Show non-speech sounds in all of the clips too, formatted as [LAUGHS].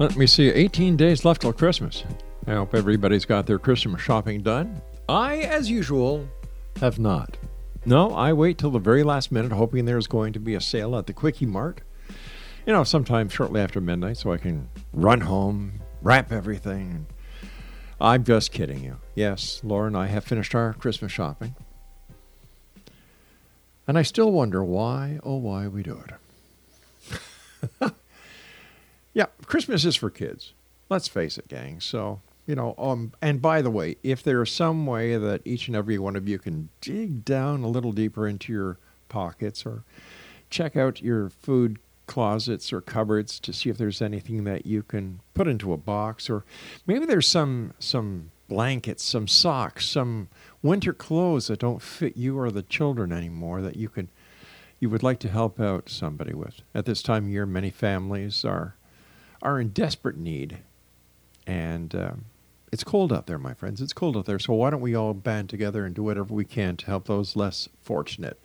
Let me see. 18 days left till Christmas. I hope everybody's got their Christmas shopping done. I, as usual, have not. No, I wait till the very last minute, hoping there's going to be a sale at the Quickie Mart. You know, sometime shortly after midnight, so I can run home, wrap everything. I'm just kidding you. Yes, Laura and I have finished our Christmas shopping. And I still wonder why, oh, why we do it. [LAUGHS] Yeah, Christmas is for kids. Let's face it, gang. So, you know, um, and by the way, if there's some way that each and every one of you can dig down a little deeper into your pockets or check out your food closets or cupboards to see if there's anything that you can put into a box or maybe there's some some blankets, some socks, some winter clothes that don't fit you or the children anymore that you could you would like to help out somebody with. At this time of year, many families are are in desperate need. And um, it's cold out there, my friends. It's cold out there. So why don't we all band together and do whatever we can to help those less fortunate?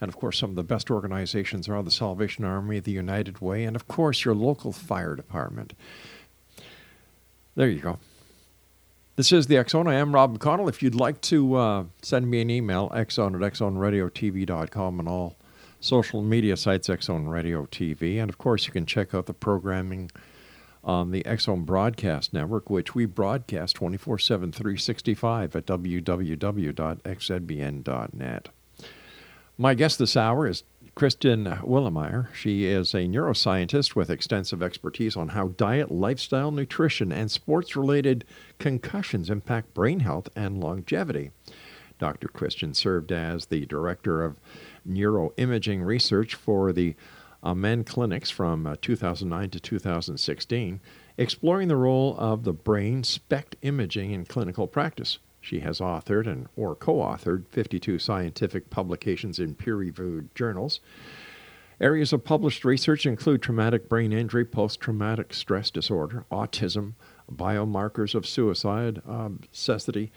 And of course, some of the best organizations are the Salvation Army, the United Way, and of course, your local fire department. There you go. This is the X Zone. I am Rob McConnell. If you'd like to uh, send me an email, xzone at xzoneradiotv.com and all social media sites, X Zone Radio TV. And of course, you can check out the programming on the X Zone Broadcast Network, which we broadcast 24 7, 365 at www.xzbn.net. My guest this hour is Kristen Willeumier. She is a neuroscientist with extensive expertise on how diet, lifestyle, nutrition, and sports related concussions impact brain health and longevity. Dr. Christian served as the director of neuroimaging research for the Amen clinics from uh, 2009 to 2016, exploring the role of the brain SPECT imaging in clinical practice. She has authored and or co-authored 52 scientific publications in peer-reviewed journals. Areas of published research include traumatic brain injury, post-traumatic stress disorder, autism, biomarkers of suicide, obesity,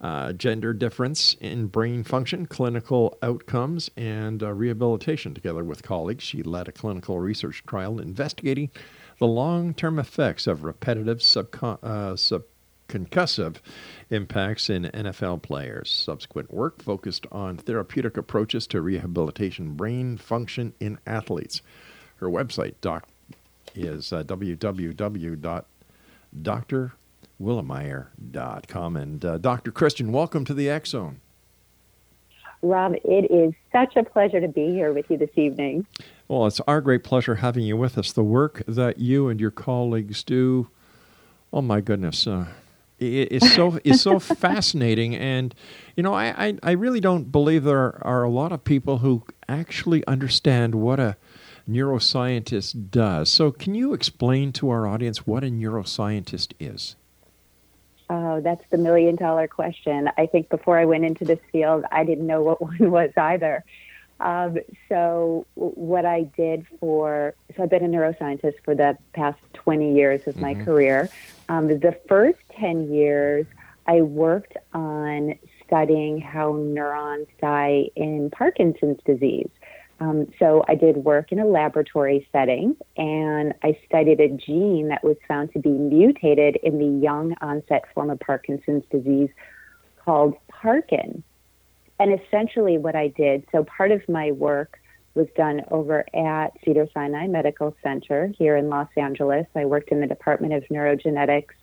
uh, gender difference in brain function, clinical outcomes, and uh, rehabilitation. Together with colleagues, she led a clinical research trial investigating the long term effects of repetitive subcon- uh, subconcussive impacts in NFL players. Subsequent work focused on therapeutic approaches to rehabilitation brain function in athletes. Her website doc is uh, www.dr willeumier.com. And uh, Dr. Christian, welcome to the X Zone. Rob, it is such a pleasure to be here with you this evening. Well, it's our great pleasure having you with us. The work that you and your colleagues do, oh my goodness, uh, it's so it's so [LAUGHS] fascinating. And you know, I, I, I really don't believe there are a lot of people who actually understand what a neuroscientist does. So, can you explain to our audience what a neuroscientist is? Oh, that's the million dollar question. I think before I went into this field, I didn't know what [LAUGHS] one was either. Um, so, what I did for, so I've been a neuroscientist for the past 20 years of my career. Um, the first 10 years, I worked on studying how neurons die in Parkinson's disease. Um, so I did work in a laboratory setting, and I studied a gene that was found to be mutated in the young onset form of Parkinson's disease called Parkin. And essentially, what I did so part of my work was done over at Cedar Sinai Medical Center here in Los Angeles. I worked in the Department of Neurogenetics,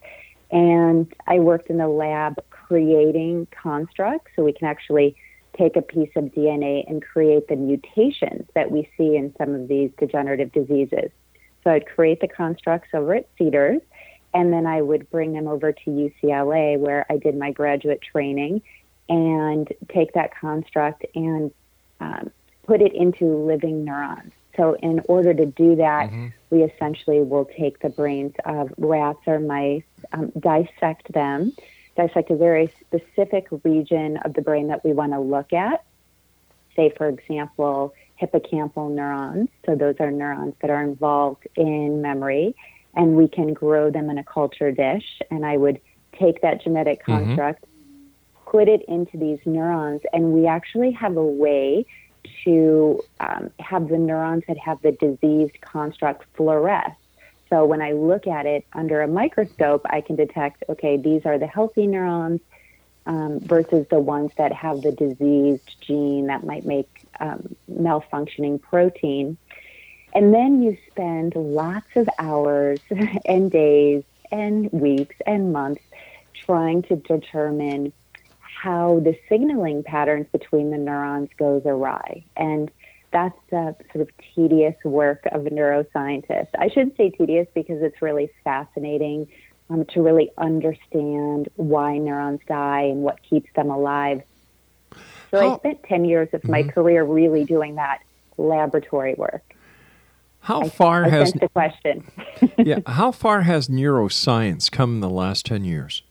and I worked in the lab creating constructs so we can actually take a piece of DNA and create the mutations that we see in some of these degenerative diseases. So I'd create the constructs over at Cedars, and then I would bring them over to UCLA where I did my graduate training and take that construct and um, put it into living neurons. So, in order to do that, we essentially will take the brains of rats or mice, um, dissect them, dissect a very specific region of the brain that we want to look at. Say, for example, hippocampal neurons. So, those are neurons that are involved in memory, and we can grow them in a culture dish. And I would take that genetic construct, put it into these neurons, and we actually have a way to um, have the neurons that have the diseased construct fluoresce. So when I look at it under a microscope, I can detect, okay, these are the healthy neurons um, versus the ones that have the diseased gene that might make um, malfunctioning protein. And then you spend lots of hours [LAUGHS] and days and weeks and months trying to determine how the signaling patterns between the neurons goes awry. And that's the sort of tedious work of a neuroscientist. I should say tedious because it's really fascinating um, to really understand why neurons die and what keeps them alive. So How- I spent 10 years of my career really doing that laboratory work. How far I has the question. [LAUGHS] yeah? How [LAUGHS] far has neuroscience come in the last ten years?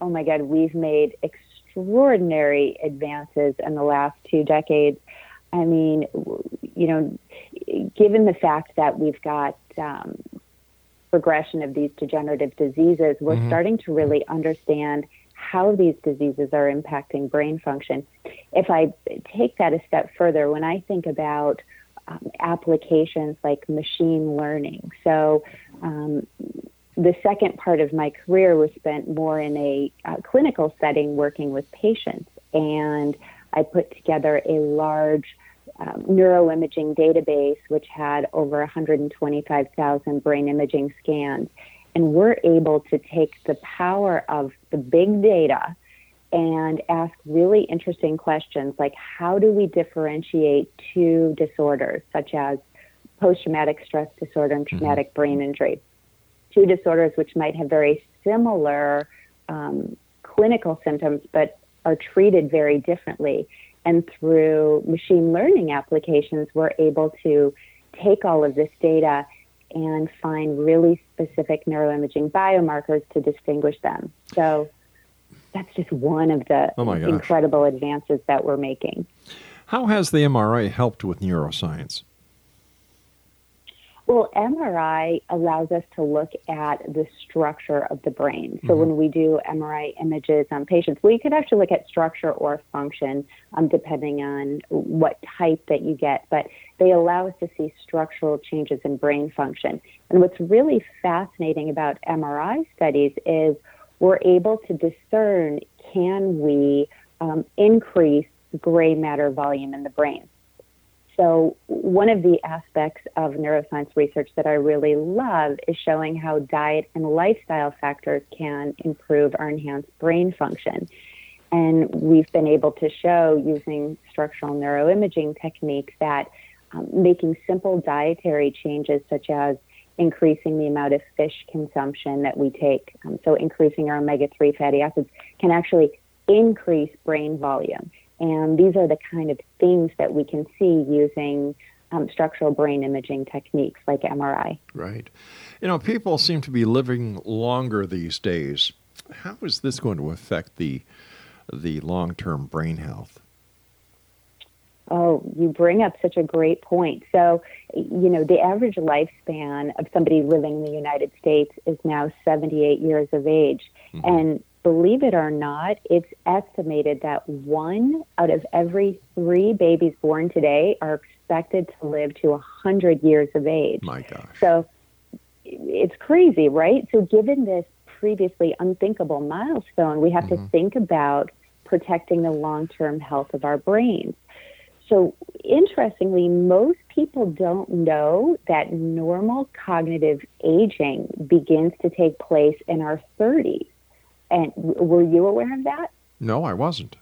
oh my God, we've made extraordinary advances in the last two decades. I mean, you know, given the fact that we've got um, progression of these degenerative diseases, we're starting to really understand how these diseases are impacting brain function. If I take that a step further, when I think about um, applications like machine learning, so um, the second part of my career was spent more in a uh, clinical setting working with patients. And I put together a large um, neuroimaging database which had over 125,000 brain imaging scans. And we're able to take the power of the big data and ask really interesting questions like how do we differentiate two disorders, such as post traumatic stress disorder and traumatic brain injury? two disorders which might have very similar um, clinical symptoms but are treated very differently. And through machine learning applications, we're able to take all of this data and find really specific neuroimaging biomarkers to distinguish them. So that's just one of the Oh incredible advances that we're making. How has the MRI helped with neuroscience? Well, MRI allows us to look at the structure of the brain. So when we do MRI images on patients, we could actually look at structure or function, um, depending on what type that you get. But they allow us to see structural changes in brain function. And what's really fascinating about MRI studies is we're able to discern can we um, increase gray matter volume in the brain. So, one of the aspects of neuroscience research that I really love is showing how diet and lifestyle factors can improve or enhance brain function. And we've been able to show using structural neuroimaging techniques that um, making simple dietary changes, such as increasing the amount of fish consumption that we take, um, so increasing our omega 3 fatty acids, can actually increase brain volume. And these are the kind of things that we can see using um, structural brain imaging techniques like MRI. Right. You know, people seem to be living longer these days. How is this going to affect the the long term brain health? Oh, you bring up such a great point. So, you know, the average lifespan of somebody living in the United States is now 78 years of age. Mm-hmm. And believe it or not, it's estimated that one out of every three babies born today are expected to live to 100 years of age. My gosh. So it's crazy, right? So, given this previously unthinkable milestone, we have mm-hmm. to think about protecting the long term health of our brains. So, interestingly, most people don't know that normal cognitive aging begins to take place in our 30s. And were you aware of that? No, I wasn't.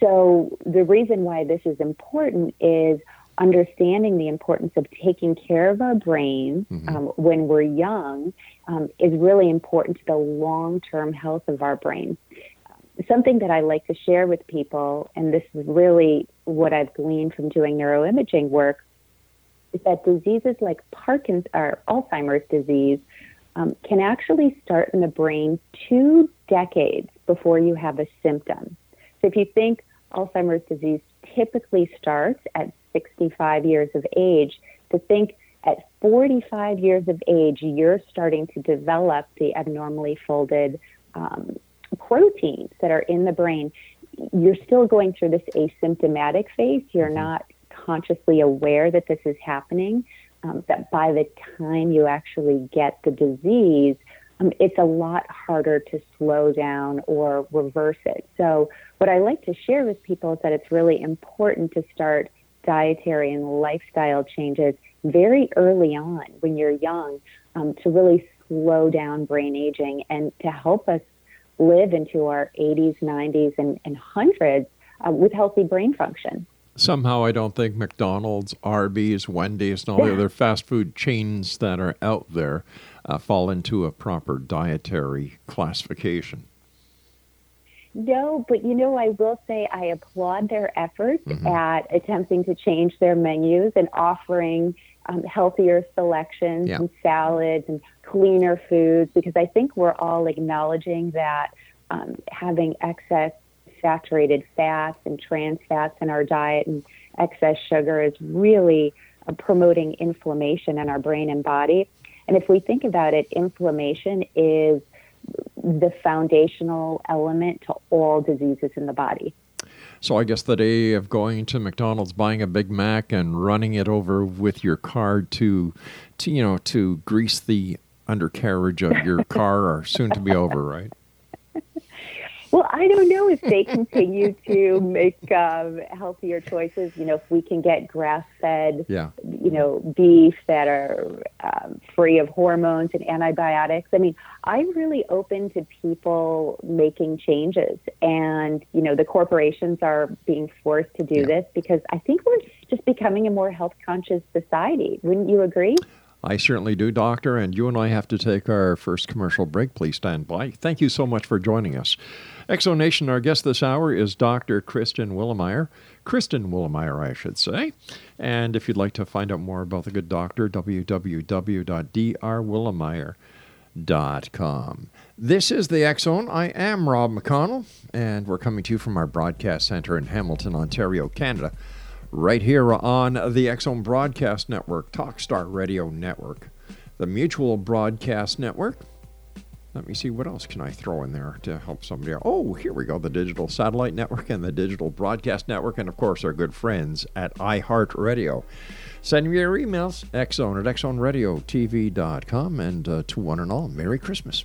So, the reason why this is important is understanding the importance of taking care of our brains mm-hmm. um, when we're young um, is really important to the long term health of our brain something that I like to share with people, and this is really what I've gleaned from doing neuroimaging work, is that diseases like Parkinson's or Alzheimer's disease um, can actually start in the brain two decades before you have a symptom. So if you think Alzheimer's disease typically starts at 65 years of age, to think at 45 years of age, you're starting to develop the abnormally folded um, proteins that are in the brain, you're still going through this asymptomatic phase. You're mm-hmm. not consciously aware that this is happening. Um, that by the time you actually get the disease, um, it's a lot harder to slow down or reverse it. So, what I like to share with people is that it's really important to start dietary and lifestyle changes very early on when you're young um, to really slow down brain aging and to help us live into our 80s, 90s, and, and 100s uh, with healthy brain function. Somehow, I don't think McDonald's, Arby's, Wendy's, and all yeah. the other fast food chains that are out there uh, fall into a proper dietary classification. No, but you know, I will say I applaud their efforts mm-hmm. at attempting to change their menus and offering um, healthier selections yeah. and salads and cleaner foods because I think we're all acknowledging that um, having excess saturated fats and trans fats in our diet and excess sugar is really uh, promoting inflammation in our brain and body. And if we think about it, inflammation is the foundational element to all diseases in the body. So I guess the day of going to McDonald's, buying a Big Mac, and running it over with your card to, to you know, to grease the undercarriage of your [LAUGHS] car are soon to be over, right? Well, I don't know if they continue [LAUGHS] to make um, healthier choices. You know, if we can get grass-fed, yeah. you know, beef that are um, free of hormones and antibiotics. I mean, I'm really open to people making changes, and you know, the corporations are being forced to do yeah. this because I think we're just becoming a more health-conscious society. Wouldn't you agree? I certainly do, Doctor. And you and I have to take our first commercial break. Please stand by. Thank you so much for joining us. Exonation, our guest this hour is Dr. Kristen Willeumier. Kristen Willeumier, I should say. And if you'd like to find out more about the good doctor, www.drwilleumier.com. This is the Zone. I am Rob McConnell, and we're coming to you from our broadcast center in Hamilton, Ontario, Canada right here on the Zone Broadcast Network, Talkstar Radio Network, the Mutual Broadcast Network. Let me see what else can I throw in there to help somebody out. Oh, here we go. The Digital Satellite Network and the Digital Broadcast Network, and of course our good friends at iHeartRadio. Send me your emails, xzone at xzoneradiotv.com, and uh, to one and all, Merry Christmas.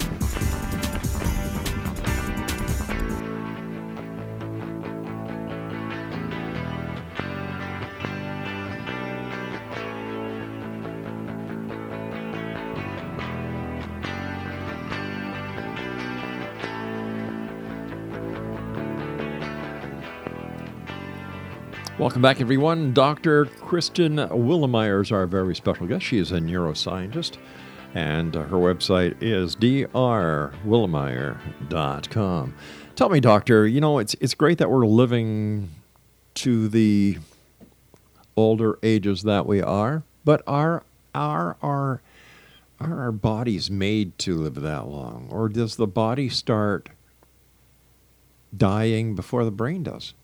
Welcome back, everyone. Dr. Kristen Willeumier is our very special guest. She is a neuroscientist, and her website is drwilleumier.com. Tell me, Doctor, you know, it's, it's great that we're living to the older ages that we are, but are, are, are, are our bodies made to live that long? Or does the body start dying before the brain does?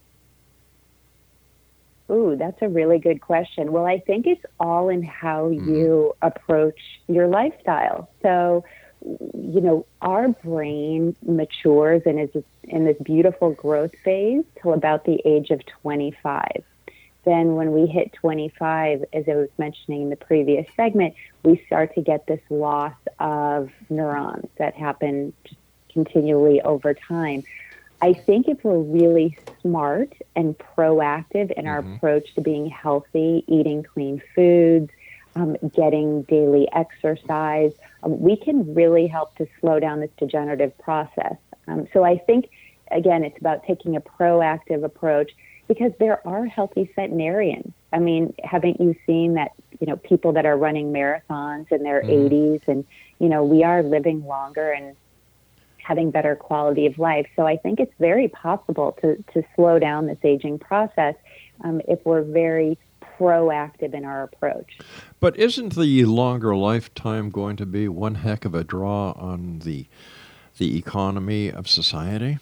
Ooh, that's a really good question. Well, I think it's all in how mm-hmm. you approach your lifestyle. So, you know, our brain matures and is in this beautiful growth phase till about the age of 25. Then, when we hit 25, as I was mentioning in the previous segment, we start to get this loss of neurons that happen continually over time. I think if we're really smart and proactive in our approach to being healthy, eating clean foods, um, getting daily exercise, um, we can really help to slow down this degenerative process. Um, so I think, again, it's about taking a proactive approach because there are healthy centenarians. I mean, haven't you seen that, you know, people that are running marathons in their 80s and, you know, we are living longer and having better quality of life. So I think it's very possible to, to slow down this aging process um, if we're very proactive in our approach. But isn't the longer lifetime going to be one heck of a draw on the the economy of society?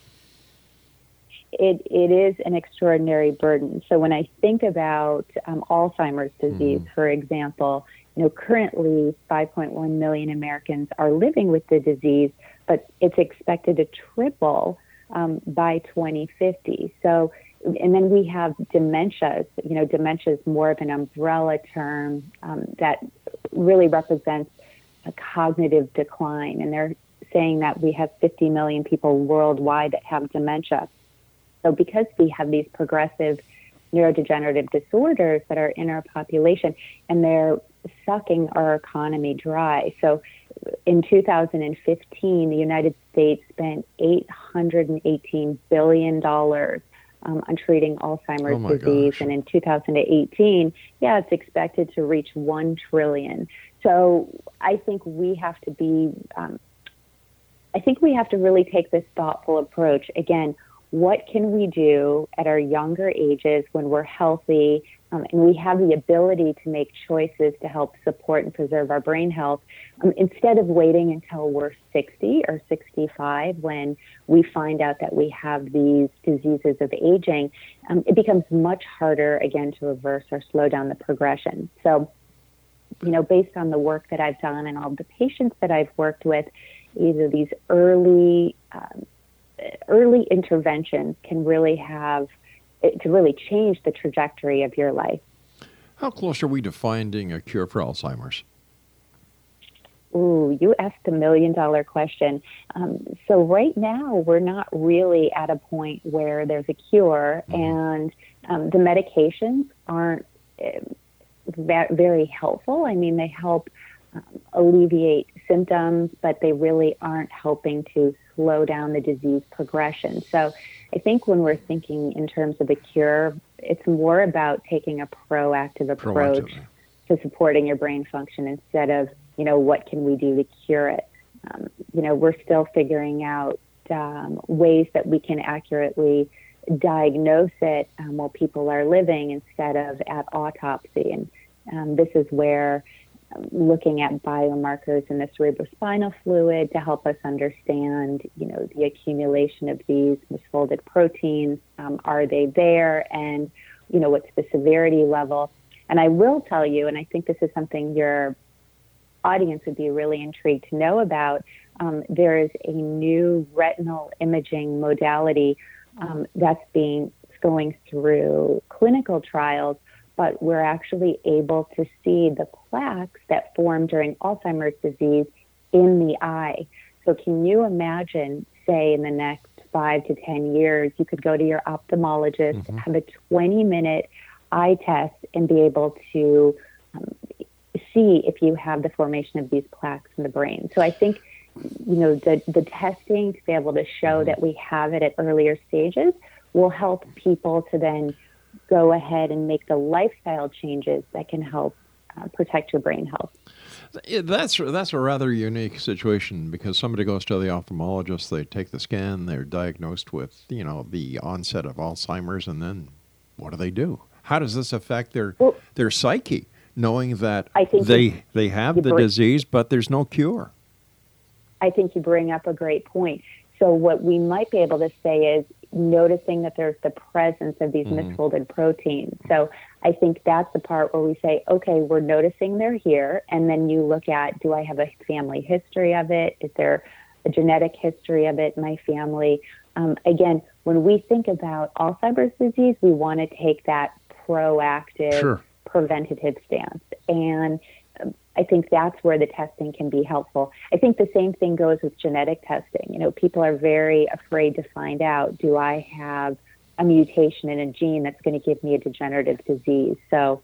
It, it is an extraordinary burden. So when I think about um, Alzheimer's disease, for example, you know, currently 5.1 million Americans are living with the disease, but it's expected to triple um, by 2050. So, and then we have dementias. You know, dementia is more of an umbrella term um, that really represents a cognitive decline. And they're saying that we have 50 million people worldwide that have dementia. So, because we have these progressive neurodegenerative disorders that are in our population and they're sucking our economy dry. So, in 2015, the United States spent $818 billion um, on treating Alzheimer's Oh disease, gosh. and in 2018, yeah, it's expected to reach one trillion. So I think we have to be, um, I think we have to really take this thoughtful approach. Again, what can we do at our younger ages when we're healthy um, and we have the ability to make choices to help support and preserve our brain health um, instead of waiting until we're 60 or 65 when we find out that we have these diseases of aging, um, it becomes much harder again to reverse or slow down the progression. So, you know, based on the work that I've done and all the patients that I've worked with, either these early um, early interventions can really have it to really change the trajectory of your life. How close are we to finding a cure for Alzheimer's? Ooh, you asked the million dollar question. Um, so right now we're not really at a point where there's a cure, and um, the medications aren't uh, very helpful. I mean, they help um, alleviate symptoms, but they really aren't helping to slow down the disease progression. So I think when we're thinking in terms of a cure, it's more about taking a proactive approach to supporting your brain function instead of, you know, what can we do to cure it? Um, you know, we're still figuring out um, ways that we can accurately diagnose it um, while people are living instead of at autopsy. And um, this is where looking at biomarkers in the cerebrospinal fluid to help us understand, you know, the accumulation of these misfolded proteins. Um, are they there? And, you know, what's the severity level? And I will tell you, and I think this is something your audience would be really intrigued to know about. Um, there is a new retinal imaging modality um, that's being going through clinical trials, but we're actually able to see the plaques that form during Alzheimer's disease in the eye. So, can you imagine, say, in the next five to 10 years, you could go to your ophthalmologist, have a 20 minute eye test, and be able to um, see if you have the formation of these plaques in the brain. So, I think you know the the testing to be able to show that we have it at earlier stages will help people to then go ahead and make the lifestyle changes that can help uh, protect your brain health. That's that's a rather unique situation because somebody goes to the ophthalmologist, they take the scan, they're diagnosed with you know the onset of Alzheimer's, and then what do they do? How does this affect their Well- their psyche, knowing that they they have the bring- disease, but there's no cure? I think you bring up a great point. So what we might be able to say is noticing that there's the presence of these misfolded proteins. So I think that's the part where we say, okay, we're noticing they're here, and then you look at, do I have a family history of it? Is there a genetic history of it in my family? Um, again, when we think about Alzheimer's disease, we want to take that proactive, Sure. preventative stance. And I think that's where the testing can be helpful. I think the same thing goes with genetic testing. You know, people are very afraid to find out do I have a mutation in a gene that's going to give me a degenerative disease? So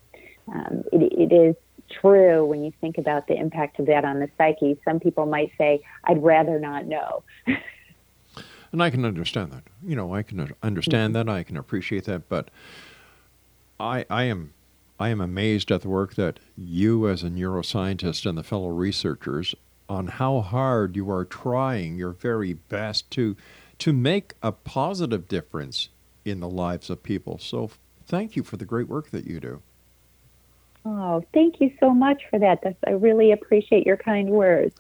um, it, it is true when you think about the impact of that on the psyche. Some people might say, I'd rather not know. [LAUGHS] And I can understand that. You know, I can un- understand that. I can appreciate that. But I, I am, I am amazed at the work that you, as a neuroscientist, and the fellow researchers, on how hard you are trying your very best to, to make a positive difference in the lives of people. So, thank you for the great work that you do. Oh, thank you so much for that. That's, I really appreciate your kind words.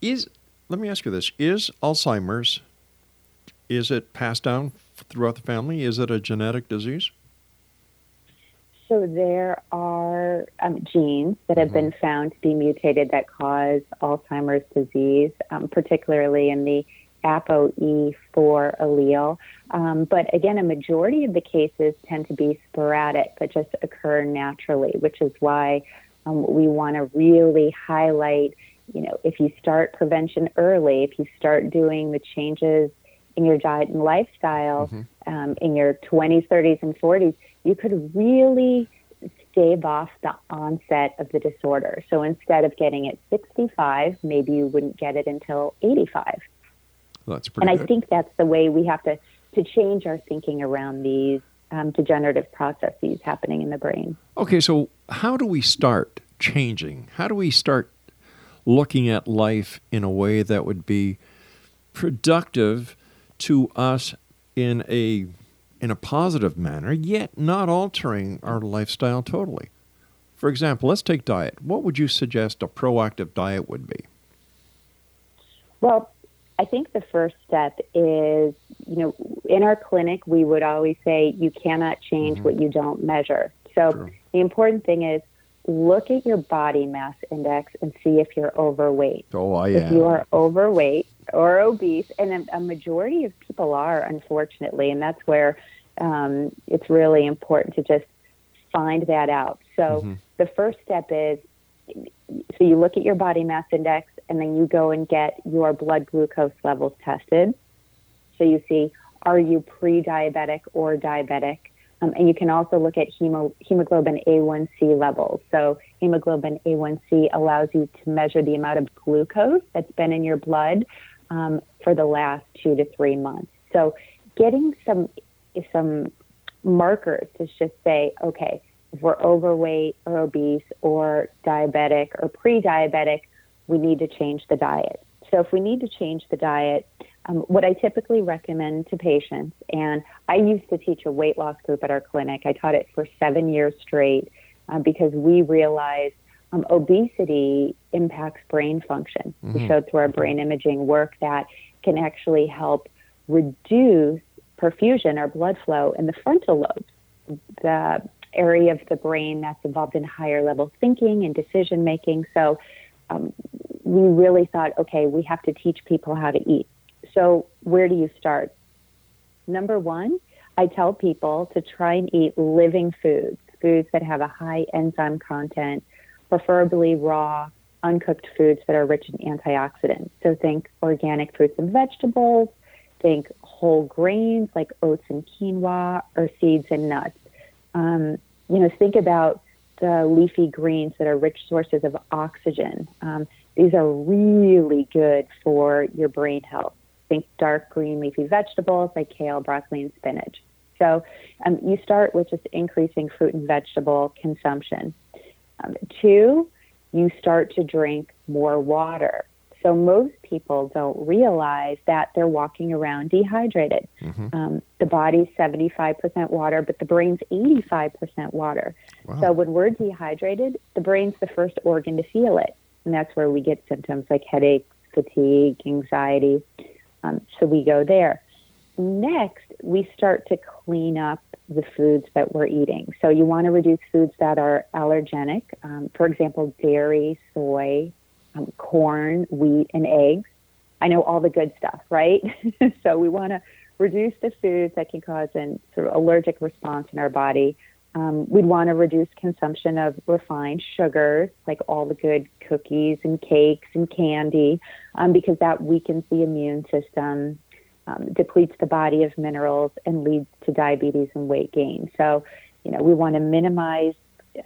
Is let me ask you this: Is Alzheimer's is it passed down throughout the family? Is it a genetic disease? So there are um, genes that have been found to be mutated that cause Alzheimer's disease, um, particularly in the ApoE4 allele. Um, but again, a majority of the cases tend to be sporadic, but just occur naturally, which is why um, we want to really highlight. You know, if you start prevention early, if you start doing the changes in your diet and lifestyle um, in your 20s, 30s, and 40s, you could really stave off the onset of the disorder. So instead of getting it 65, maybe you wouldn't get it until 85. That's pretty And I think that's the way we have to, to change our thinking around these um, degenerative processes happening in the brain. Okay, so how do we start changing? How do we start looking at life in a way that would be productive to us in a in a positive manner, yet not altering our lifestyle totally? For example, let's take diet. What would you suggest a proactive diet would be? Well, I think the first step is, you know, in our clinic, we would always say you cannot change mm-hmm. what you don't measure. So True. the important thing is look at your body mass index and see if you're overweight. Oh, I If you are overweight or obese, and a, a majority of people are, unfortunately, and that's where um, it's really important to just find that out. So the first step is so you look at your body mass index and then you go and get your blood glucose levels tested. So you see, are you pre diabetic or diabetic? Um, and you can also look at hemo, hemoglobin A1C levels. So, hemoglobin A1C allows you to measure the amount of glucose that's been in your blood um, for the last two to three months. So, getting some some markers to just say, okay, if we're overweight or obese or diabetic or pre-diabetic, we need to change the diet. So, if we need to change the diet, um, what I typically recommend to patients, and I used to teach a weight loss group at our clinic. I taught it for seven years straight uh, because we realized um, obesity impacts brain function. Mm-hmm. We showed through our brain imaging work that can actually help reduce perfusion or blood flow in the frontal lobes, the area of the brain that's involved in higher level thinking and decision making. So um, we really thought, okay, we have to teach people how to eat. So, where do you start? Number one, I tell people to try and eat living foods, foods that have a high enzyme content, preferably raw, uncooked foods that are rich in antioxidants. So, think organic fruits and vegetables, think whole grains like oats and quinoa, or seeds and nuts. Um, you know, think about the leafy greens that are rich sources of oxygen. Um, these are really good for your brain health think dark green leafy vegetables like kale, broccoli, and spinach. So um, you start with just increasing fruit and vegetable consumption. Um, two, you start to drink more water. So most people don't realize that they're walking around dehydrated. Mm-hmm. Um, the body's 75% water, but the brain's 85% water. Wow. So when we're dehydrated, the brain's the first organ to feel it. And that's where we get symptoms like headaches, fatigue, anxiety. Um, so we go there. Next, we start to clean up the foods that we're eating. So you want to reduce foods that are allergenic, um, for example, dairy, soy, um, corn, wheat, and eggs. I know all the good stuff, right? [LAUGHS] so we want to reduce the foods that can cause an sort of allergic response in our body. Um, we'd want to reduce consumption of refined sugars, like all the good cookies and cakes and candy, um, because that weakens the immune system, um, depletes the body of minerals, and leads to diabetes and weight gain. So, you know, we want to minimize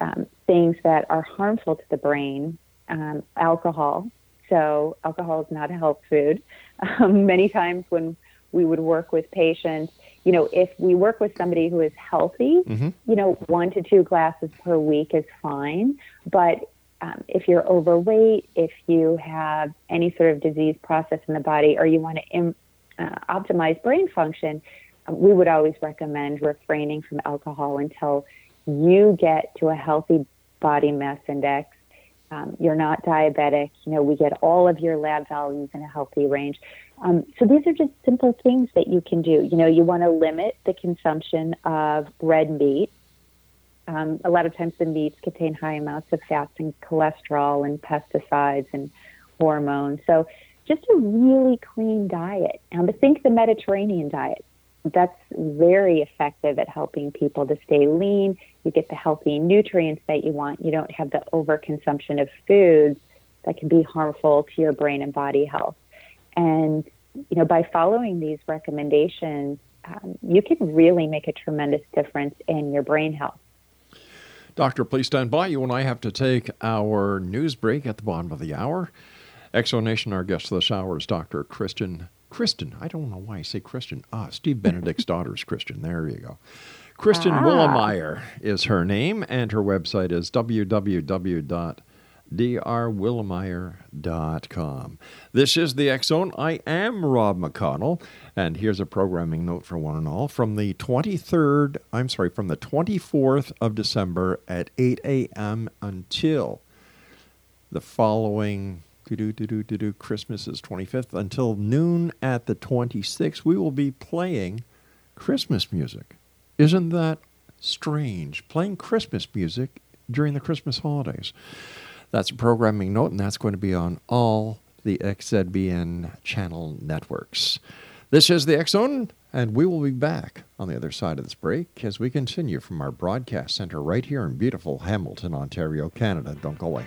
um, things that are harmful to the brain. Um, alcohol. So, alcohol is not a health food. [LAUGHS] Um, many times when we would work with patients, you know, if we work with somebody who is healthy, mm-hmm. you know, one to two glasses per week is fine. But um, if you're overweight, if you have any sort of disease process in the body, or you want to Im- uh, optimize brain function, um, we would always recommend refraining from alcohol until you get to a healthy body mass index. Um, you're not diabetic. You know, we get all of your lab values in a healthy range. Um, so these are just simple things that you can do. You know, you want to limit the consumption of red meat. Um, a lot of times the meats contain high amounts of fats and cholesterol and pesticides and hormones. So just a really clean diet. Um, think the Mediterranean diet. That's very effective at helping people to stay lean. You get the healthy nutrients that you want. You don't have the overconsumption of foods that can be harmful to your brain and body health. And, you know, by following these recommendations, um, you can really make a tremendous difference in your brain health. Doctor, please stand by. You and I have to take our news break at the bottom of the hour. Exonation, our guest this hour is Dr. Kristen. Kristen, I don't know why I say Christian. Ah, Steve Benedict's [LAUGHS] daughter is Christian. There you go. Kristen ah. Willeumier is her name, and her website is www drwilleumier.com. This is the Zone. I am Rob McConnell, and here's a programming note for one and all. From the 23rd, I'm sorry, from the 24th of December at 8 a.m. until the following Christmas is 25th until noon at the 26th, we will be playing Christmas music. Isn't that strange? Playing Christmas music during the Christmas holidays. That's a programming note, and that's going to be on all the XZBN channel networks. This is the Zone, and we will be back on the other side of this break as we continue from our broadcast center right here in beautiful Hamilton, Ontario, Canada. Don't go away.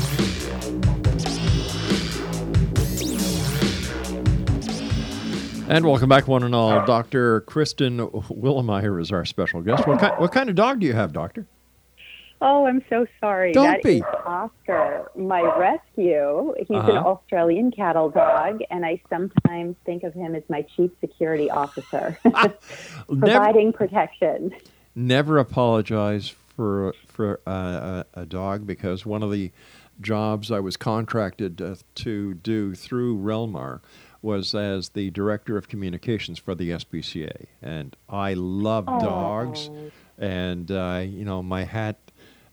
And welcome back, one and all. Dr. Kristen Willeumier is our special guest. What kind, what kind of dog do you have, Doctor? Oh, I'm so sorry. Don't That be. Oscar, my rescue. He's an Uh-huh. Australian cattle dog, and I sometimes think of him as my chief security officer, [LAUGHS] Never, providing protection. never apologize for for uh, a, a dog because one of the jobs I was contracted uh, to do through Relmar was as the director of communications for the SPCA, and I love dogs, and uh, you know my hat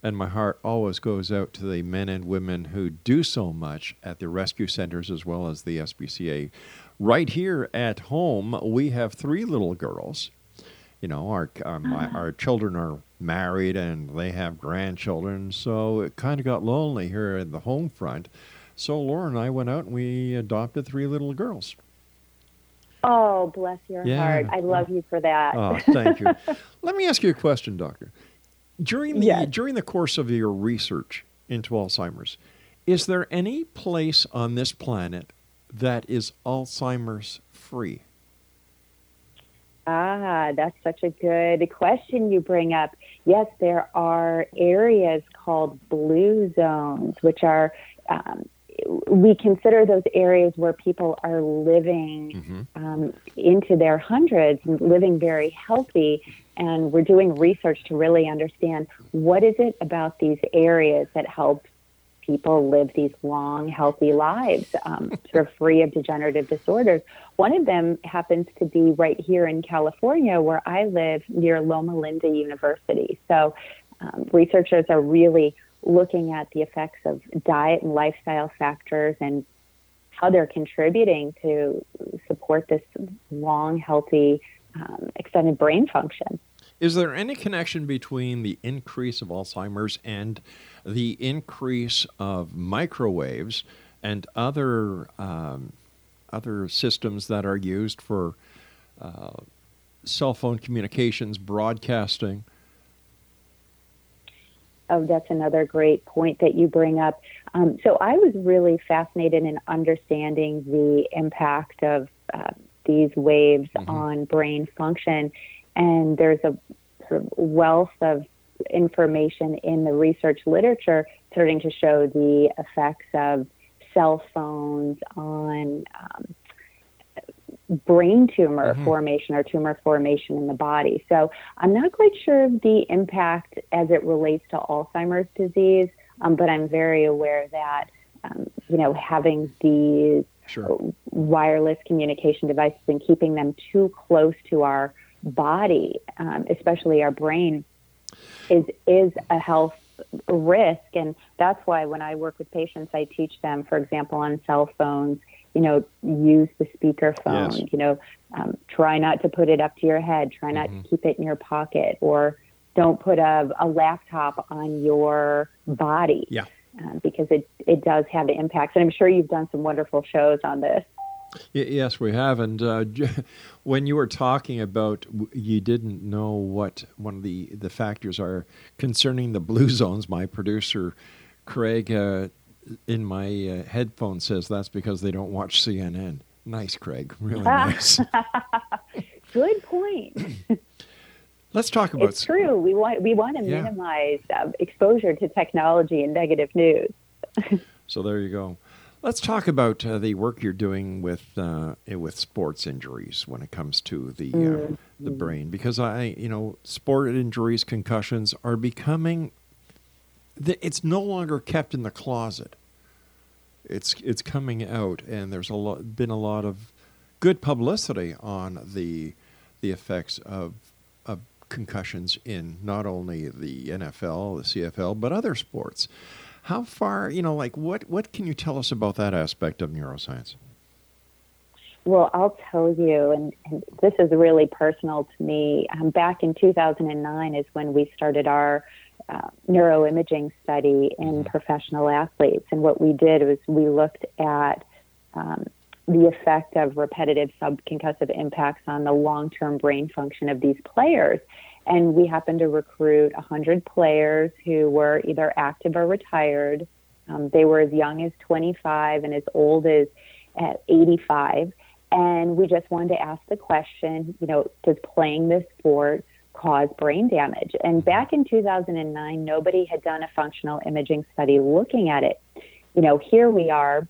and my heart always goes out to the men and women who do so much at the rescue centers as well as the SPCA. Right here at home, we have three little girls. You know, our our, my, our children are married and they have grandchildren, so it kind of got lonely here in the home front. So Laura and I went out and we adopted three little girls. Oh, bless your Yeah. heart. I love you for that. Oh, thank you. [LAUGHS] Let me ask you a question, doctor. During the Yes. during the course of your research into Alzheimer's, is there any place on this planet that is Alzheimer's free? Ah, that's such a good question you bring up. Yes, there are areas called blue zones, which are, um, we consider those areas where people are living um, into their hundreds living very healthy. And we're doing research to really understand what is it about these areas that help people live these long, healthy lives, um, [LAUGHS] sort of free of degenerative disorders. One of them happens to be right here in California, where I live near Loma Linda University. So, um, researchers are really looking at the effects of diet and lifestyle factors and how they're contributing to support this long, healthy, um, extended brain function. Is there any connection between the increase of Alzheimer's and the increase of microwaves and other um, other systems that are used for uh, cell phone communications, broadcasting? Oh, that's another great point that you bring up. Um, so I was really fascinated in understanding the impact of uh, these waves on brain function, and there's a sort of wealth of information in the research literature starting to show the effects of cell phones on um, brain tumor formation or tumor formation in the body. So I'm not quite sure of the impact as it relates to Alzheimer's disease, um, but I'm very aware that um, you know having these Sure. wireless communication devices and keeping them too close to our body, um, especially our brain, is is a health risk. And that's why when I work with patients, I teach them, for example, on cell phones, you know, use the speakerphone. Yes. You know, um, try not to put it up to your head. Try not to keep it in your pocket, or don't put a, a laptop on your body Yeah. uh, because it, it does have the impacts. And I'm sure you've done some wonderful shows on this. Yes, we have. And uh, [LAUGHS] when you were talking about you didn't know what one of the, the factors are concerning the blue zones, my producer, Craig, uh, in my uh, headphone says that's because they don't watch CNN. Nice, Craig. Really [LAUGHS] nice. [LAUGHS] Good point. [CLEARS THROAT] Let's talk about It's true. We want we want to Yeah. minimize um, exposure to technology and negative news. [LAUGHS] So there you go. Let's talk about uh, the work you're doing with uh, with sports injuries when it comes to the uh, the brain, because I, you know, sport injuries, concussions are becoming. It's no longer kept in the closet. It's it's coming out, and there's a lot been a lot of good publicity on the the effects of of concussions in not only the NFL, the CFL, but other sports. How far, you know, like what what can you tell us about that aspect of neuroscience? Well, I'll tell you, and, and this is really personal to me. Um, back in 2009 is when we started our uh, neuroimaging study in professional athletes. And what we did was we looked at um, the effect of repetitive subconcussive impacts on the long term brain function of these players. And we happened to recruit 100 players who were either active or retired. Um, they were as young as 25 and as old as uh, 85. And we just wanted to ask the question, you know, does playing this sport cause brain damage? And mm-hmm. back in 2009, nobody had done a functional imaging study looking at it. You know, here we are,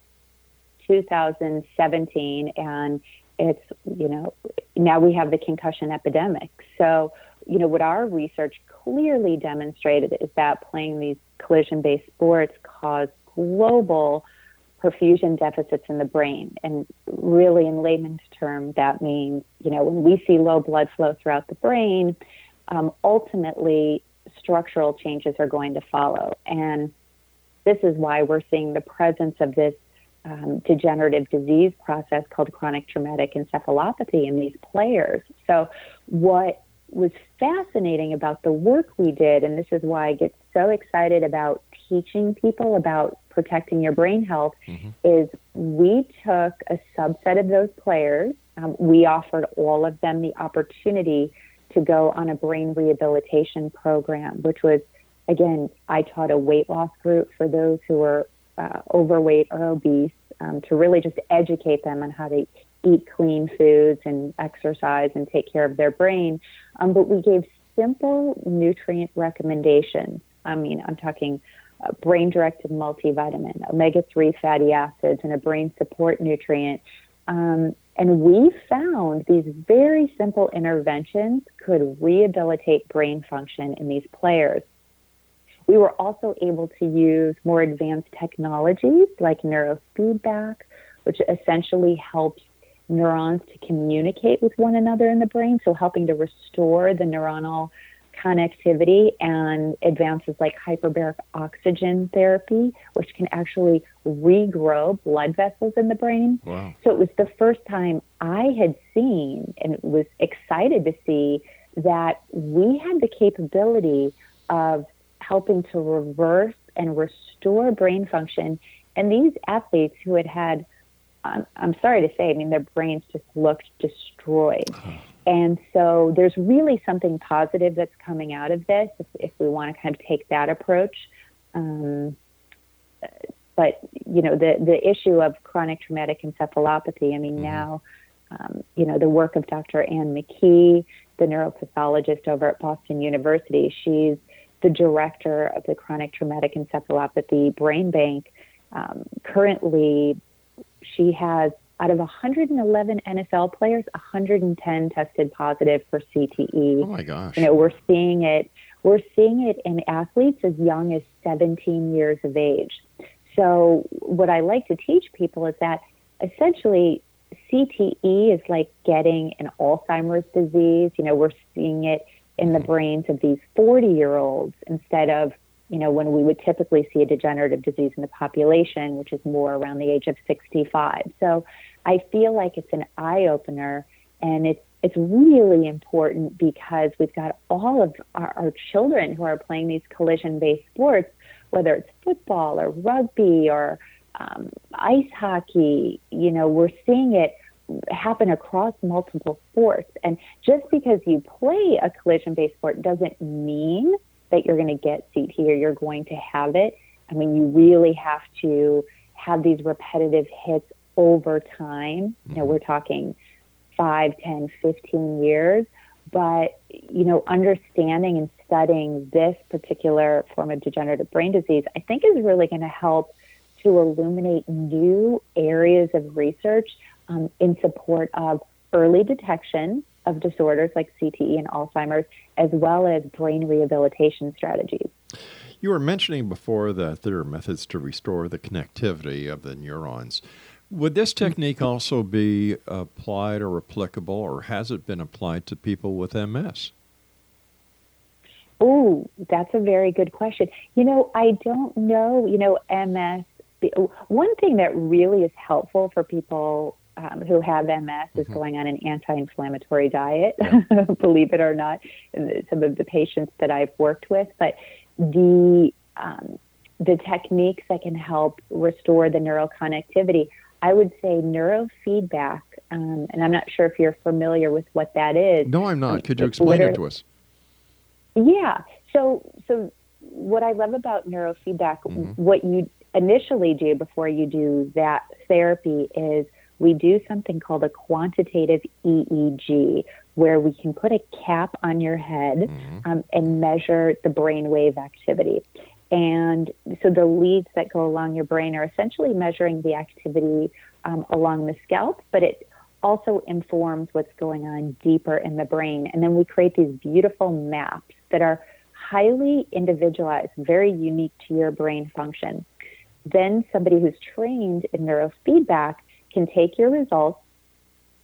2017, and it's, you know, now we have the concussion epidemic. So, you know, what our research clearly demonstrated is that playing these collision based sports cause global perfusion deficits in the brain. And really, in layman's term, that means, you know, when we see low blood flow throughout the brain, um, ultimately structural changes are going to follow. And this is why we're seeing the presence of this um, degenerative disease process called chronic traumatic encephalopathy in these players. So, what was fascinating about the work we did, and this is why I get so excited about teaching people about protecting your brain health, is we took a subset of those players. Um, we offered all of them the opportunity to go on a brain rehabilitation program, which was, again, I taught a weight loss group for those who were uh, overweight or obese um, to really just educate them on how to eat clean foods and exercise and take care of their brain. Um, but we gave simple nutrient recommendations. I mean, I'm talking uh, brain directed multivitamin, omega 3 fatty acids, and a brain support nutrient. Um, and we found these very simple interventions could rehabilitate brain function in these players. We were also able to use more advanced technologies like neurofeedback, which essentially helps neurons to communicate with one another in the brain, so helping to restore the neuronal connectivity and advances like hyperbaric oxygen therapy, which can actually regrow blood vessels in the brain. Wow. So it was the first time I had seen and was excited to see that we had the capability of helping to reverse and restore brain function. And these athletes who had had, I'm, I'm sorry to say, I mean, their brains just looked destroyed. And so there's really something positive that's coming out of this if, if we want to kind of take that approach. Um, but you know the the issue of chronic traumatic encephalopathy. I mean now, um, you know the work of Dr. Ann McKee, the neuropathologist over at Boston University. She's the director of the chronic traumatic encephalopathy brain bank. Um, currently, she has out of 111 NFL players, 110 tested positive for CTE. Oh my gosh. You know, we're seeing it. We're seeing it in athletes as young as 17 years of age. So, what I like to teach people is that essentially CTE is like getting an Alzheimer's disease. You know, we're seeing it in the mm-hmm. brains of these 40 year olds instead of, you know, when we would typically see a degenerative disease in the population, which is more around the age of 65. So I feel like it's an eye opener and it's it's really important because we've got all of our, our children who are playing these collision based sports, whether it's football or rugby or um, ice hockey. You know, we're seeing it happen across multiple sports. And just because you play a collision based sport doesn't mean that you're going to get CTE or you're going to have it. I mean, you really have to have these repetitive hits over time. You know, we're talking 5, 10, 15 years. But, you know, understanding and studying this particular form of degenerative brain disease, I think is really going to help to illuminate new areas of research um, in support of early detection of disorders like CTE and Alzheimer's, as well as brain rehabilitation strategies. You were mentioning before that there are methods to restore the connectivity of the neurons. Would this technique also be applied or applicable, or has it been applied to people with MS? Oh, that's a very good question. You know, I don't know. You know, MS. One thing that really is helpful for people um, who have MS mm-hmm. is going on an anti-inflammatory diet. Yeah. [LAUGHS] believe it or not, some of the patients that I've worked with, but the um, the techniques that can help restore the neural connectivity, I would say neurofeedback. Um, and I'm not sure if you're familiar with what that is. No, I'm not. Could you explain it to us? Yeah. So, so what I love about neurofeedback, mm-hmm. what you initially do before you do that therapy is we do something called a quantitative EEG, where we can put a cap on your head mm-hmm. um, and measure the brainwave activity. And so the leads that go along your brain are essentially measuring the activity um, along the scalp, but it also informs what's going on deeper in the brain. And then we create these beautiful maps that are highly individualized, very unique to your brain function. Then somebody who's trained in neurofeedback can take your results.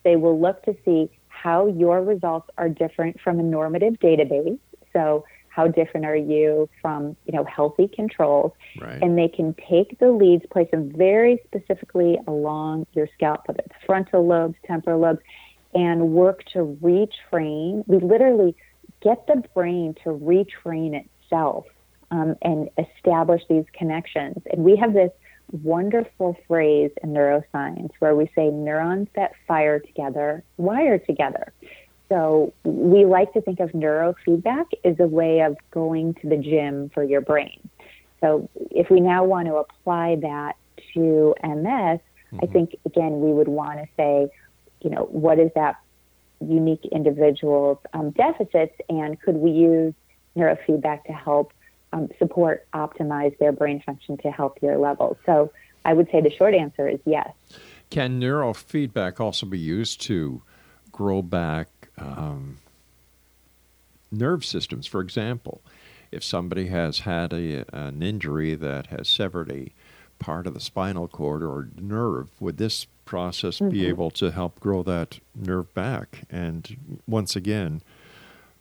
They will look to see how your results are different from a normative database. So how different are you from you know healthy controls right. and they can take the leads place them very specifically along your scalp whether it's frontal lobes temporal lobes and work to retrain we literally get the brain to retrain itself um, and establish these connections and we have this wonderful phrase in neuroscience where we say neurons that fire together wire together. So we like to think of neurofeedback as a way of going to the gym for your brain. So if we now want to apply that to MS, mm-hmm. I think again we would want to say, you know, what is that unique individual's um, deficits, and could we use neurofeedback to help um, support optimize their brain function to healthier levels. So I would say the short answer is yes. Can neurofeedback also be used to grow back um, nerve systems? For example, if somebody has had a, an injury that has severed a part of the spinal cord or nerve, would this process mm-hmm. be able to help grow that nerve back and once again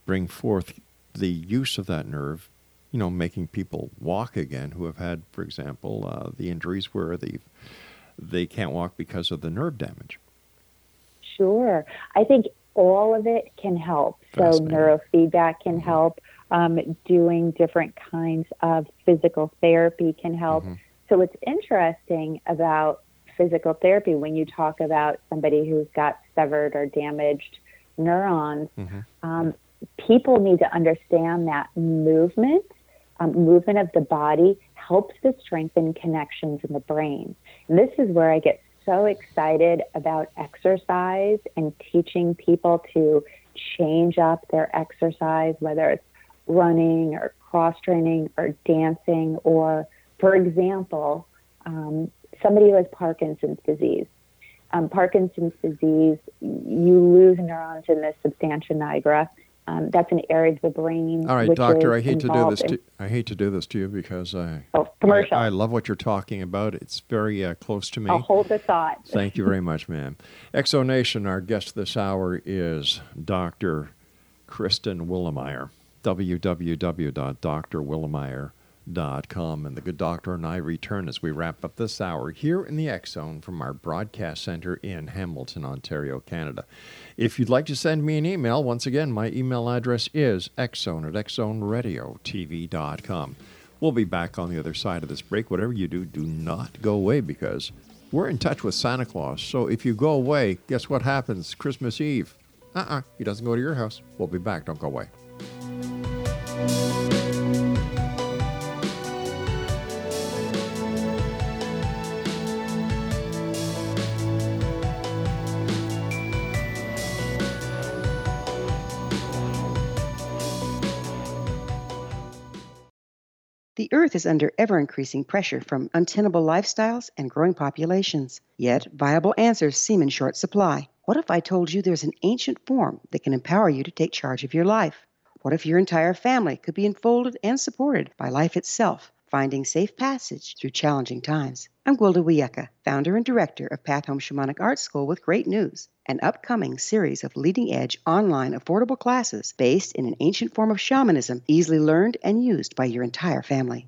bring forth the use of that nerve you know, making people walk again who have had, for example, uh, the injuries where they they can't walk because of the nerve damage. Sure, I think all of it can help. So neurofeedback can mm-hmm. help. Um, doing different kinds of physical therapy can help. Mm-hmm. So what's interesting about physical therapy when you talk about somebody who's got severed or damaged neurons, mm-hmm. um, people need to understand that movement um, movement of the body helps to strengthen connections in the brain. And this is where I get so excited about exercise and teaching people to change up their exercise, whether it's running or cross training or dancing, or, for example, um, somebody who has Parkinson's disease. um, Parkinson's disease, you lose neurons in the substantia nigra. Um, that's an area of the brain. All right, doctor. I hate to do this. To, I hate to do this to you because I Oh, commercial. I, I love what you're talking about. It's very uh, close to me. I'll hold the thought. Thank you very much, ma'am. [LAUGHS] X Zone Nation, our guest this hour is Dr. Kristen Willeumier. www.drwilleumier.com. And the good doctor and I return as we wrap up this hour here in the X Zone from our broadcast center in Hamilton, Ontario, Canada. If you'd like to send me an email, once again, my email address is xzone at xzoneradiotv.com. We'll be back on the other side of this break. Whatever you do, do not go away because we're in touch with Santa Claus. So if you go away, guess what happens Christmas Eve? Uh uh He doesn't go to your house. We'll be back. Don't go away. Earth is under ever increasing pressure from untenable lifestyles and growing populations. Yet, viable answers seem in short supply. What if I told you there's an ancient form that can empower you to take charge of your life? What if your entire family could be enfolded and supported by life itself, finding safe passage through challenging times? I'm Gwilda Wiyaka, founder and director of Path Home Shamanic Art School with great news an upcoming series of leading edge online affordable classes based in an ancient form of shamanism easily learned and used by your entire family.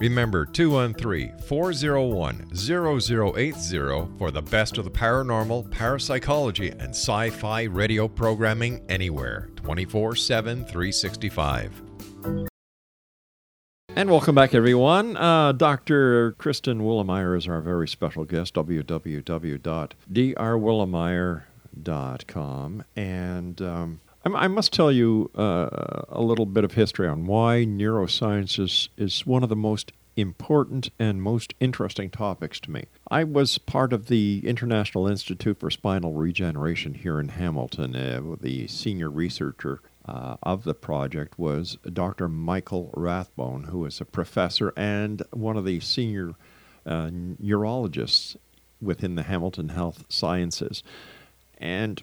Remember 213 401 0080 for the best of the paranormal, parapsychology, and sci fi radio programming anywhere 24 7 365. And welcome back, everyone. Uh, Dr. Kristen Willeumier is our very special guest, www.drwilleumier.com. And um, I, must tell you uh, a little bit of history on why neuroscience is, is one of the most important and most interesting topics to me. I was part of the International Institute for Spinal Regeneration here in Hamilton. Uh, the senior researcher uh, of the project was Dr. Michael Rathbone, who is a professor and one of the senior uh, neurologists within the Hamilton Health Sciences. And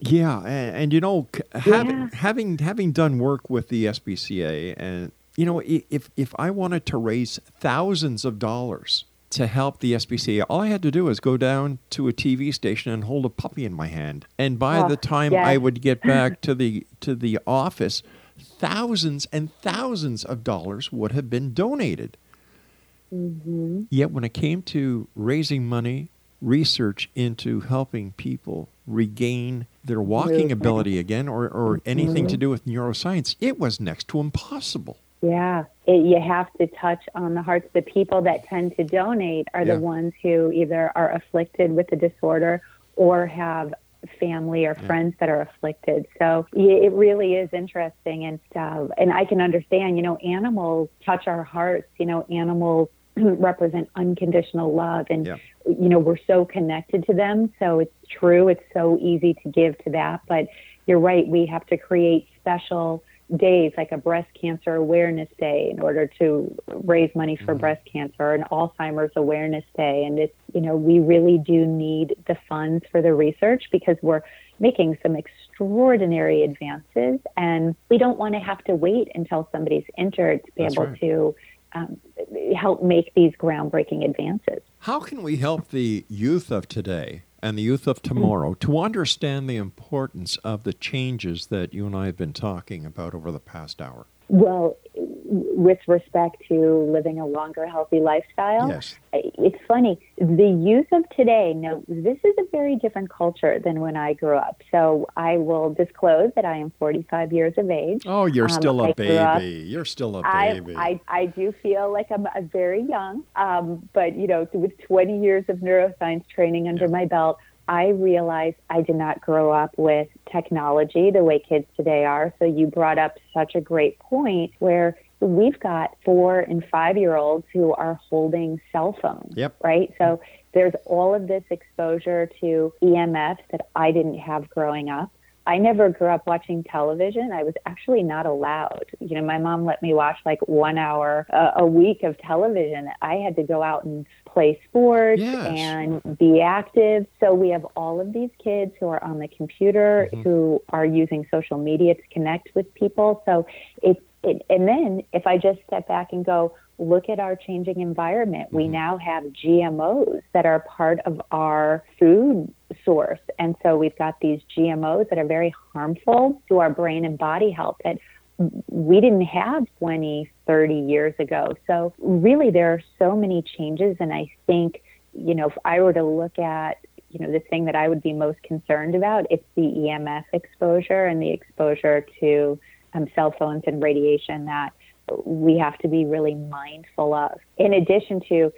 yeah, and, and you know, having Yeah. having having done work with the SPCA, and you know, if if I wanted to raise thousands of dollars to help the SPCA, all I had to do was go down to a TV station and hold a puppy in my hand, and by Oh, the time I would get [LAUGHS] back to the to the office, thousands and thousands of dollars would have been donated. Mm-hmm. Yet when it came to raising money, research into helping people regain their walking ability again or, or anything Mm-hmm. to do with neuroscience, it was next to impossible. Yeah, it, you have to touch on the hearts. The people that tend to donate are Yeah. the ones who either are afflicted with the disorder or have family or friends that are afflicted. So it really is interesting, and uh, and I can understand. You know, animals touch our hearts. You know, animals [CLEARS THROAT] represent unconditional love, and Yeah. you know we're so connected to them. So it's true. It's so easy to give to that, but you're right. We have to create special days like a breast cancer awareness day in order to raise money for mm-hmm. breast cancer an alzheimer's awareness day and it's you know we really do need the funds for the research because we're making some extraordinary advances and we don't want to have to wait until somebody's injured to be That's able right. to um, help make these groundbreaking advances How can we help the youth of today and the youth of tomorrow to understand the importance of the changes that you and I have been talking about over the past hour? Well, with respect to living a longer, healthy lifestyle, Yes. it's funny. The youth of today, no, this is a very different culture than when I grew up. So I will disclose that I am 45 years of age. Oh, you're Um, still a I grew up- baby. You're still a baby. I, I do feel like I'm a very young, um, but you know, with 20 years of neuroscience training under my belt, I realized I did not grow up with technology the way kids today are. So you brought up such a great point where we've got four and five year olds who are holding cell phones, Yep. right? So there's all of this exposure to EMFs that I didn't have growing up. I never grew up watching television. I was actually not allowed. You know, my mom let me watch like one hour uh, a week of television. I had to go out and play sports Yes. and be active. So we have all of these kids who are on the computer, who are using social media to connect with people. So it's it, and then if I just step back and go, look at our changing environment, we now have GMOs that are part of our food source. And so we've got these GMOs that are very harmful to our brain and body health that we didn't have 20, 30 years ago. So really there are so many changes and I think, you know, if I were to look at you know, the thing that I would be most concerned about, it's the EMF exposure and the exposure to um, cell phones and radiation that we have to be really mindful of. In addition to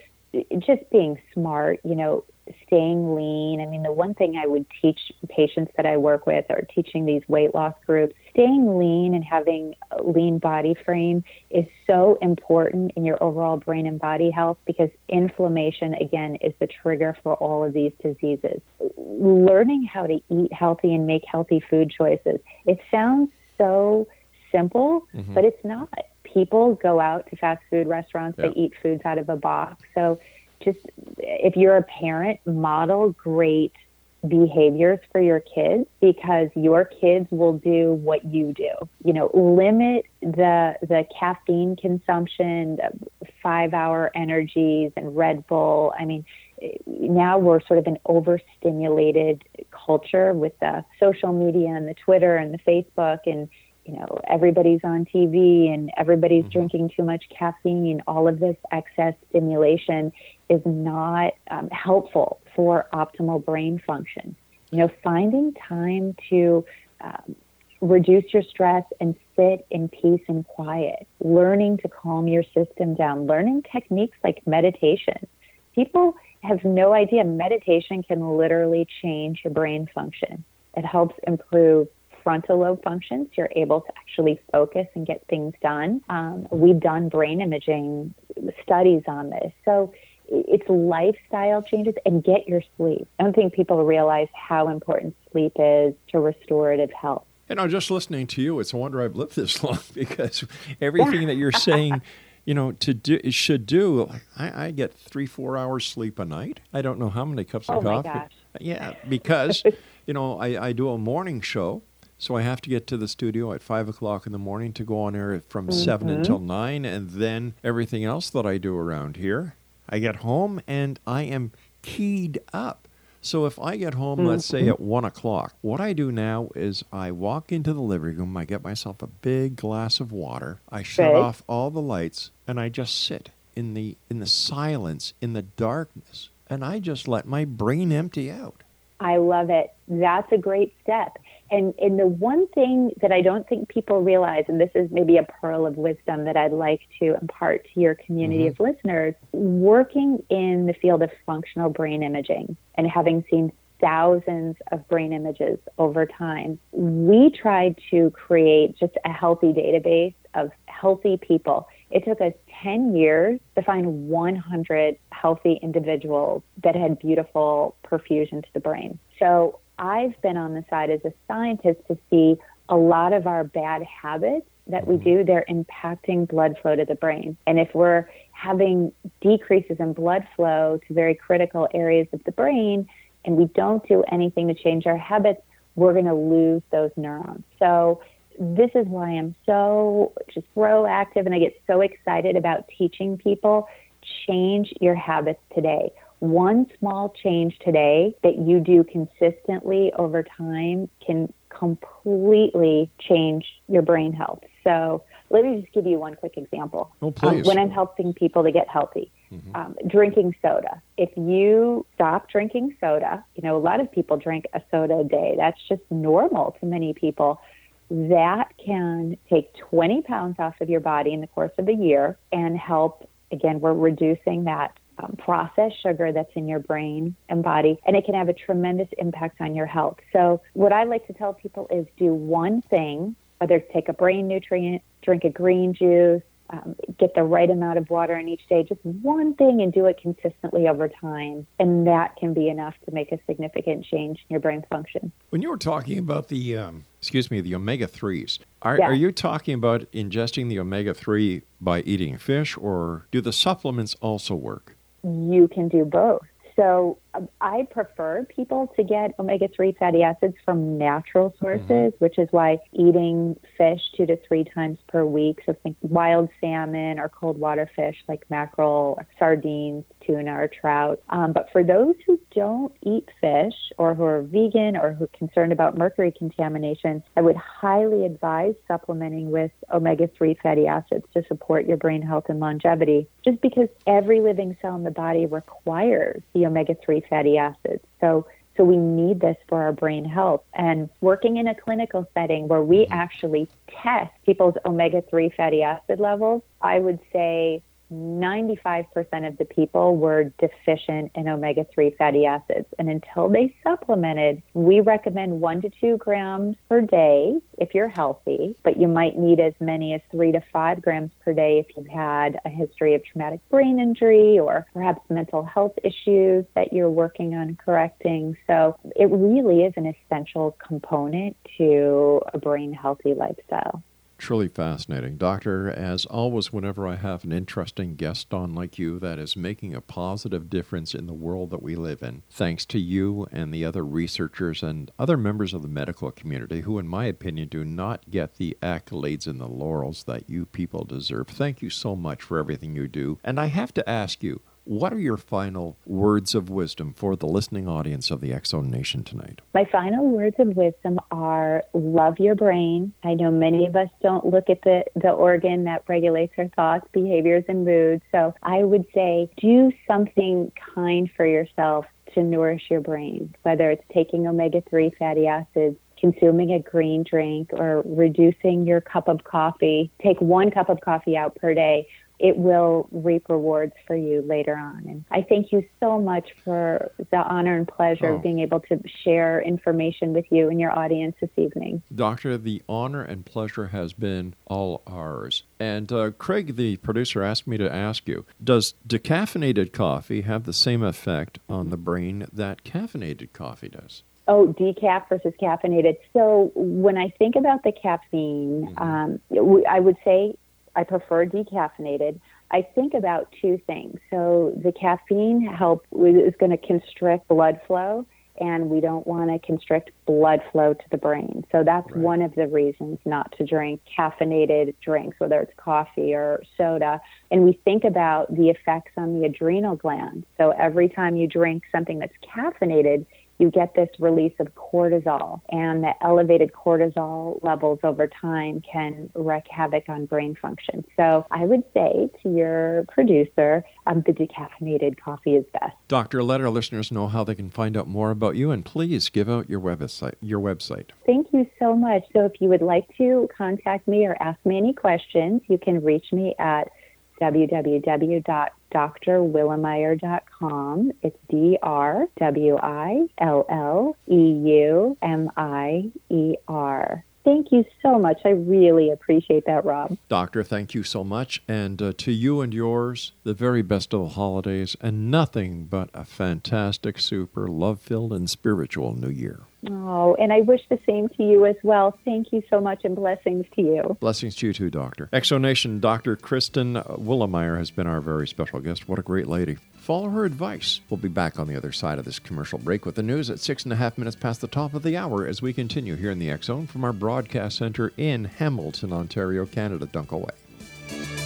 just being smart, you know, staying lean. I mean, the one thing I would teach patients that I work with or teaching these weight loss groups, staying lean and having a lean body frame is so important in your overall brain and body health because inflammation, again, is the trigger for all of these diseases. Learning how to eat healthy and make healthy food choices, it sounds so simple, mm-hmm. but it's not. People go out to fast food restaurants, Yeah. they eat foods out of a box. So just if you're a parent, model great behaviors for your kids because your kids will do what you do. You know, limit the the caffeine consumption, the 5-hour energies and Red Bull. I mean, now we're sort of an overstimulated culture with the social media and the Twitter and the Facebook and you know everybody's on TV and everybody's drinking too much caffeine. All of this excess stimulation is not um, helpful for optimal brain function. You know, finding time to um, reduce your stress and sit in peace and quiet, learning to calm your system down, learning techniques like meditation. People have no idea meditation can literally change your brain function. It helps improve frontal lobe functions. You're able to actually focus and get things done. Um, we've done brain imaging studies on this. So it's lifestyle changes and get your sleep. I don't think people realize how important sleep is to restorative health. You know, just listening to you, it's a wonder I've lived this [LAUGHS] long because everything that you're saying, [LAUGHS] you know, to do should do. I, I get three, four hours sleep a night. I don't know how many cups Oh of coffee. gosh. Yeah, because [LAUGHS] you know, I, I do a morning show, so I have to get to the studio at five o'clock in the morning to go on air from seven Mm-hmm. until nine, and then everything else that I do around here. I get home and I am keyed up. So if I get home, let's say at one o'clock, what I do now is I walk into the living room, I get myself a big glass of water, I shut Good. off all the lights, and I just sit in the in the silence, in the darkness, and I just let my brain empty out. I love it. That's a great step. And and the one thing that I don't think people realize, and this is maybe a pearl of wisdom that I'd like to impart to your community of mm-hmm. listeners, working in the field of functional brain imaging and having seen thousands of brain images over time. We tried to create just a healthy database of healthy people. It took us 10 years to find 100 healthy individuals that had beautiful perfusion to the brain. So I've been on the side as a scientist to see a lot of our bad habits that we mm-hmm. do, they're impacting blood flow to the brain. And if we're having decreases in blood flow to very critical areas of the brain and we don't do anything to change our habits, we're going to lose those neurons. So this is why I'm so just proactive and I get so excited about teaching people change your habits today. One small change today that you do consistently over time can completely change your brain health. So let me just give you one quick example. Oh, Um, when I'm helping people to get healthy, um, drinking soda. If you stop drinking soda, you know, a lot of people drink a soda a day. That's just normal to many people. That can take 20 pounds off of your body in the course of a year and help. Again, we're reducing that um, processed sugar that's in your brain and body, and it can have a tremendous impact on your health. So, what I like to tell people is do one thing, whether it's take a brain nutrient, drink a green juice, um, get the right amount of water in each day, just one thing, and do it consistently over time. And that can be enough to make a significant change in your brain function. When you were talking about the, um, excuse me, the omega 3s, are, Yeah. are you talking about ingesting the omega 3 by eating fish, or do the supplements also work? You can do both. So I prefer people to get omega 3 fatty acids from natural sources, which is why eating fish two to three times per week, so think wild salmon or cold water fish like mackerel, or sardines, tuna, or trout. Um, but for those who don't eat fish or who are vegan or who are concerned about mercury contamination, I would highly advise supplementing with omega 3 fatty acids to support your brain health and longevity, just because every living cell in the body requires the omega 3 fatty acids. So so we need this for our brain health. And working in a clinical setting where we mm-hmm. actually test people's omega 3 fatty acid levels, I would say 95% of the people were deficient in omega 3 fatty acids. And until they supplemented, we recommend one to two grams per day if you're healthy, but you might need as many as three to five grams per day if you've had a history of traumatic brain injury or perhaps mental health issues that you're working on correcting. So it really is an essential component to a brain healthy lifestyle. Truly fascinating. Doctor, as always, whenever I have an interesting guest on like you that is making a positive difference in the world that we live in, thanks to you and the other researchers and other members of the medical community who, in my opinion, do not get the accolades and the laurels that you people deserve. Thank you so much for everything you do. And I have to ask you, what are your final words of wisdom for the listening audience of the X Zone Nation tonight? My final words of wisdom are love your brain. I know many of us don't look at the, the organ that regulates our thoughts, behaviors, and moods. So I would say do something kind for yourself to nourish your brain, whether it's taking omega 3 fatty acids, consuming a green drink, or reducing your cup of coffee. Take one cup of coffee out per day it will reap rewards for you later on. And I thank you so much for the honor and pleasure Oh. of being able to share information with you and your audience this evening. Doctor, the honor and pleasure has been all ours. And uh, Craig, the producer, asked me to ask you Does decaffeinated coffee have the same effect on the brain that caffeinated coffee does? Oh, decaf versus caffeinated. So when I think about the caffeine, um, w- I would say I prefer decaffeinated. I think about two things. So the caffeine help is going to constrict blood flow, and we don't want to constrict blood flow to the brain. So that's Right. one of the reasons not to drink caffeinated drinks, whether it's coffee or soda. And we think about the effects on the adrenal gland. So every time you drink something that's caffeinated, you get this release of cortisol, and the elevated cortisol levels over time can wreak havoc on brain function. So I would say to your producer, um, the decaffeinated coffee is best. Doctor, let our listeners know how they can find out more about you, and please give out your website. Your website. Thank you so much. So if you would like to contact me or ask me any questions, you can reach me at www.drwilleumier.com. It's D R W I L L E U M I E R. Thank you so much. I really appreciate that, Rob. Doctor, thank you so much. And uh, to you and yours, the very best of the holidays and nothing but a fantastic, super love filled and spiritual new year. Oh, and I wish the same to you as well. Thank you so much and blessings to you. Blessings to you too, Doctor. X Zone Nation Dr. Kristen Willeumier has been our very special guest. What a great lady. Follow her advice. We'll be back on the other side of this commercial break with the news at six and a half minutes past the top of the hour as we continue here in the Zone from our broadcast center in Hamilton, Ontario, Canada. Don't away.